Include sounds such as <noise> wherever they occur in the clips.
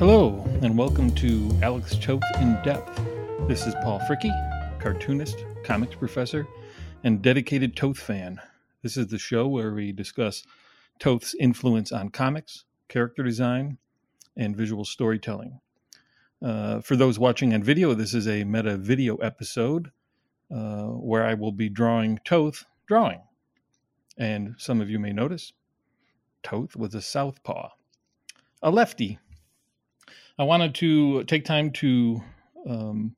Hello, and welcome to Alex Toth in Depth. This is Paul Fricke, cartoonist, comics professor, and dedicated Toth fan. This is the show where we discuss Toth's influence on comics, character design, and visual storytelling. Uh, for those watching on video, this is a meta video episode uh, where I will be drawing Toth drawing. And some of you may notice Toth was a southpaw, a lefty. I wanted to take time to um,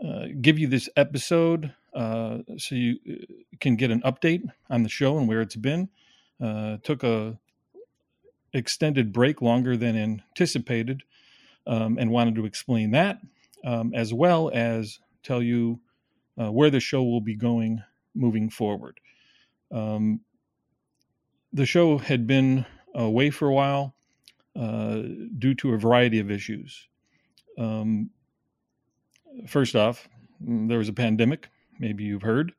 uh, give you this episode uh, so you uh, can get an update on the show and where it's been. Uh, took a extended break longer than anticipated um, and wanted to explain that um, as well as tell you uh, where the show will be going moving forward. Um, the show had been away for a while uh, due to a variety of issues. Um, first off, mm, there was a pandemic, maybe you've heard,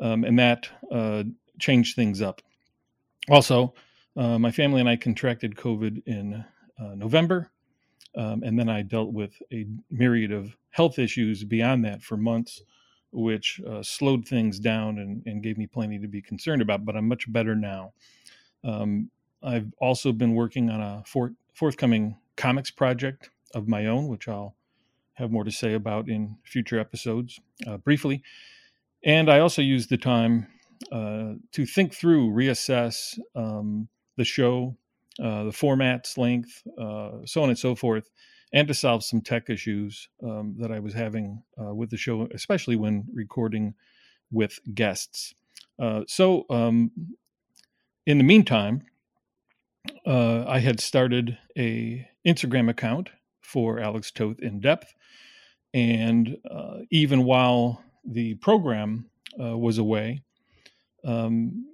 um, and that uh, changed things up. Also, uh, my family and I contracted COVID in uh, November, um, and then I dealt with a myriad of health issues beyond that for months, which uh, slowed things down and, and, gave me plenty to be concerned about. But I'm much better now. Um, I've also been working on a for, forthcoming comics project of my own, which I'll have more to say about in future episodes uh, briefly. And I also use the time uh, to think through, reassess um, the show, uh, the formats, length, uh, so on and so forth, and to solve some tech issues um, that I was having uh, with the show, especially when recording with guests. Uh, so, um, in the meantime, uh, I had started a Instagram account for Alex Toth in depth, and uh, even while the program uh, was away, um,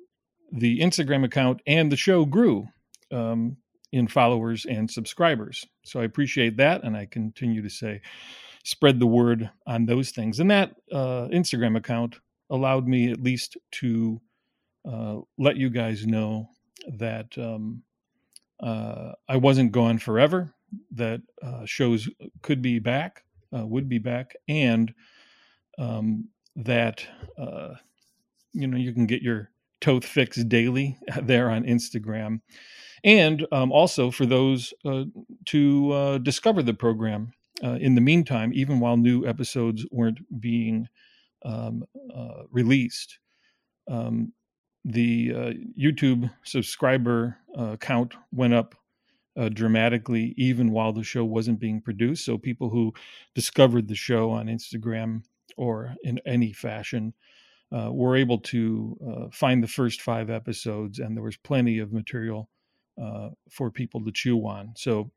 the Instagram account and the show grew um, in followers and subscribers. So I appreciate that, and I continue to say, spread the word on those things. And that uh, Instagram account allowed me at least to uh, let you guys know that um, uh, I wasn't gone forever, that uh, shows could be back, uh, would be back, and um, that uh, you know you can get your Toth Fix daily <laughs> there on Instagram, and um, also for those uh, to discover the program in the meantime, even while new episodes weren't being um, released. Um, the uh, YouTube subscriber uh, count went up uh, dramatically even while the show wasn't being produced. So people who discovered the show on Instagram or in any fashion uh, were able to uh, find the first five episodes, and there was plenty of material uh, for people to chew on. So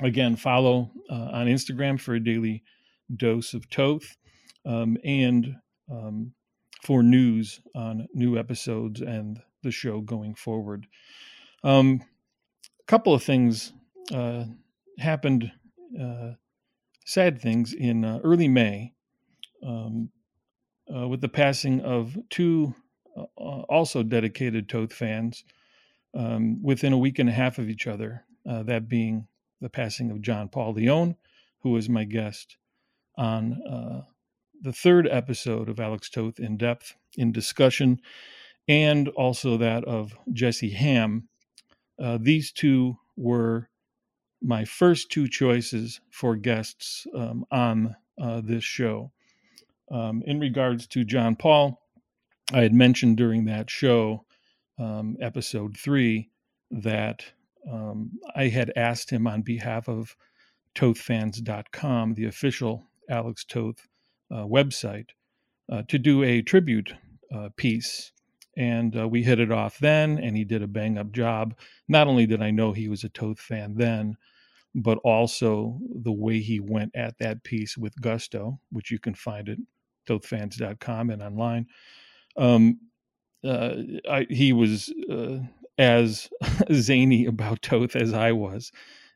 again, follow on Instagram for a daily dose of Toth. Um, and um, for news on new episodes and the show going forward. Um, a couple of things uh, happened, uh, sad things in uh, early May um, uh, with the passing of two uh, also dedicated Toth fans um, within a week and a half of each other, uh, that being the passing of John Paul Leon, who was my guest on the third episode of Alex Toth in depth in discussion, and also that of Jesse Hamm. Uh, these two were my first two choices for guests um, on uh, this show. Um, in regards to John Paul, I had mentioned during that show, um, episode three, that um, I had asked him on behalf of TothFans.com, the official Alex Toth website uh, to do a tribute uh, piece. And uh, we hit it off then, and he did a bang up job. Not only did I know he was a Toth fan then, but also the way he went at that piece with gusto, which you can find at tothfans.com and online. Um, uh, I, he was uh, as <laughs> zany about Toth as I was,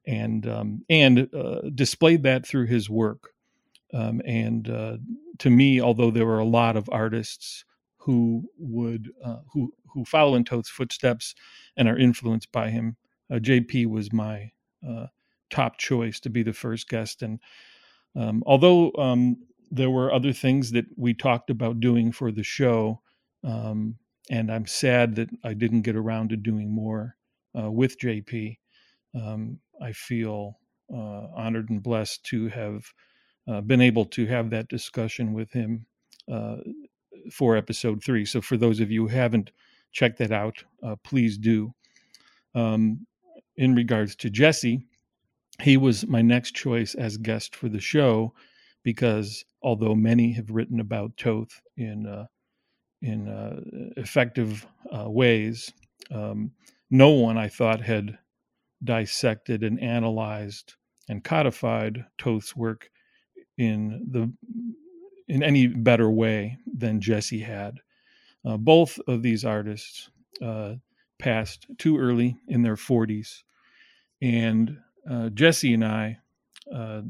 and um, and uh, displayed that through his work. Um, and uh, to me, although there were a lot of artists who would uh, who who follow in Toth's footsteps and are influenced by him, uh, JP was my uh, top choice to be the first guest. And um, although um, there were other things that we talked about doing for the show, um, and I'm sad that I didn't get around to doing more uh, with JP. Um, I feel uh, honored and blessed to have uh, been able to have that discussion with him uh, for episode three. So, for those of you who haven't checked that out, uh, please do. Um, in regards to Jesse, he was my next choice as guest for the show because although many have written about Toth in uh, in uh, effective uh, ways, um, no one I thought had dissected and analyzed and codified Toth's work in the in any better way than Jesse had. Uh, both of these artists uh, passed too early in their 40s, and uh, Jesse and I uh,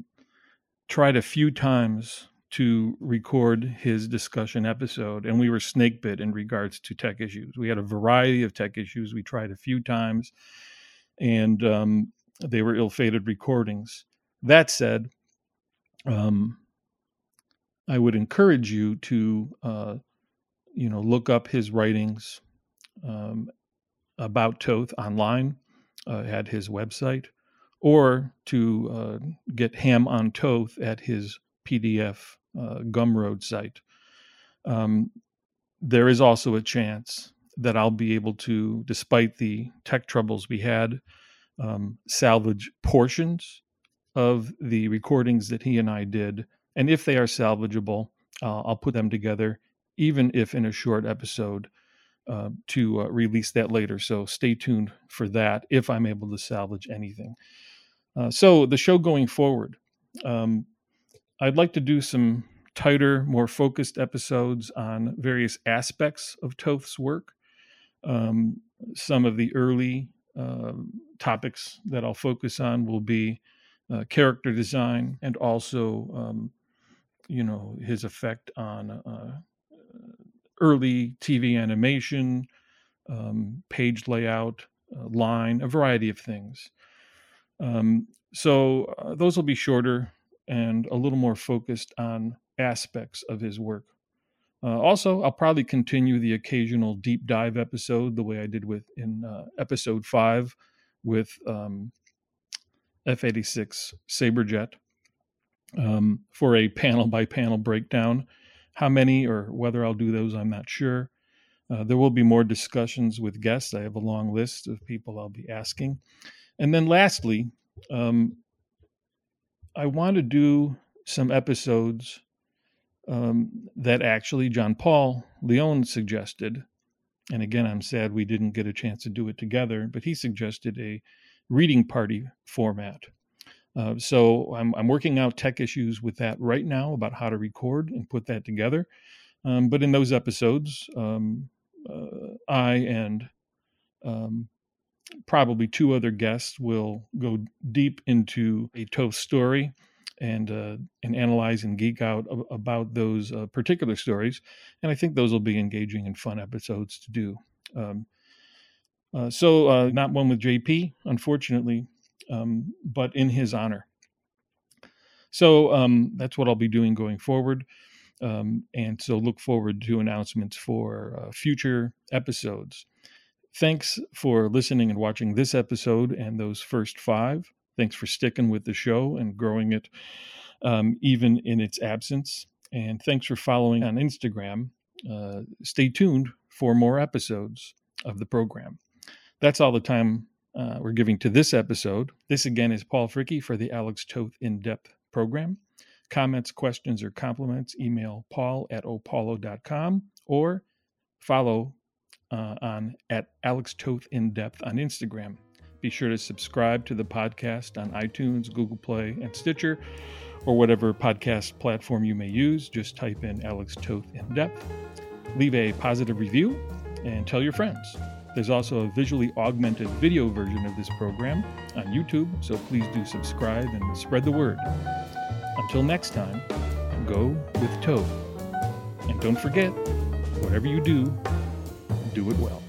tried a few times to record his discussion episode, and we were snake bit in regards to tech issues. We had a variety of tech issues. We tried a few times, and um, they were ill-fated recordings. That said, um, I would encourage you to, uh, you know, look up his writings um, about Toth online uh, at his website, or to uh, get Hamm on Toth at his PDF uh, Gumroad site. Um, there is also a chance that I'll be able to, despite the tech troubles we had, um, salvage portions of the recordings that he and I did. And if they are salvageable, uh, I'll put them together, even if in a short episode, uh, to uh, release that later. So stay tuned for that if I'm able to salvage anything. Uh, so the show going forward, um, I'd like to do some tighter, more focused episodes on various aspects of Toth's work. Um, some of the early uh, topics that I'll focus on will be uh, character design and also, um, you know, his effect on uh, early TV animation, um, page layout, uh, line, a variety of things. Um, so uh, those will be shorter and a little more focused on aspects of his work. Uh, also, I'll probably continue the occasional deep dive episode the way I did with in uh, episode five with um, F-86 Saberjet um, for a panel by panel breakdown. How many or whether I'll do those, I'm not sure. Uh, there will be more discussions with guests. I have a long list of people I'll be asking. And then lastly, um, I want to do some episodes um, that actually John Paul Leon suggested. And again, I'm sad we didn't get a chance to do it together, but he suggested a reading party format. Uh, so I'm, I'm, working out tech issues with that right now about how to record and put that together. Um, but in those episodes, um, uh, I and um, probably two other guests will go deep into a Toth story and uh, and analyze and geek out about those uh, particular stories. And I think those will be engaging and fun episodes to do. Uh, so uh, not one with JP, unfortunately, um, but in his honor. So um, that's what I'll be doing going forward. Um, and so look forward to announcements for uh, future episodes. Thanks for listening and watching this episode and those first five. Thanks for sticking with the show and growing it um, even in its absence. And thanks for following on Instagram. Uh, stay tuned for more episodes of the program. That's all the time uh, we're giving to this episode. This again is Paul Fricke for the Alex Toth In Depth program. Comments, questions, or compliments, email paul at opaulo.com or follow uh, on at Alex Toth in Depth on Instagram. Be sure to subscribe to the podcast on iTunes, Google Play, and Stitcher, or whatever podcast platform you may use. Just type in Alex Toth in Depth. Leave a positive review and tell your friends. There's also a visually augmented video version of this program on YouTube, so please do subscribe and spread the word. Until next time, go with Toth. And don't forget, whatever you do, do it well.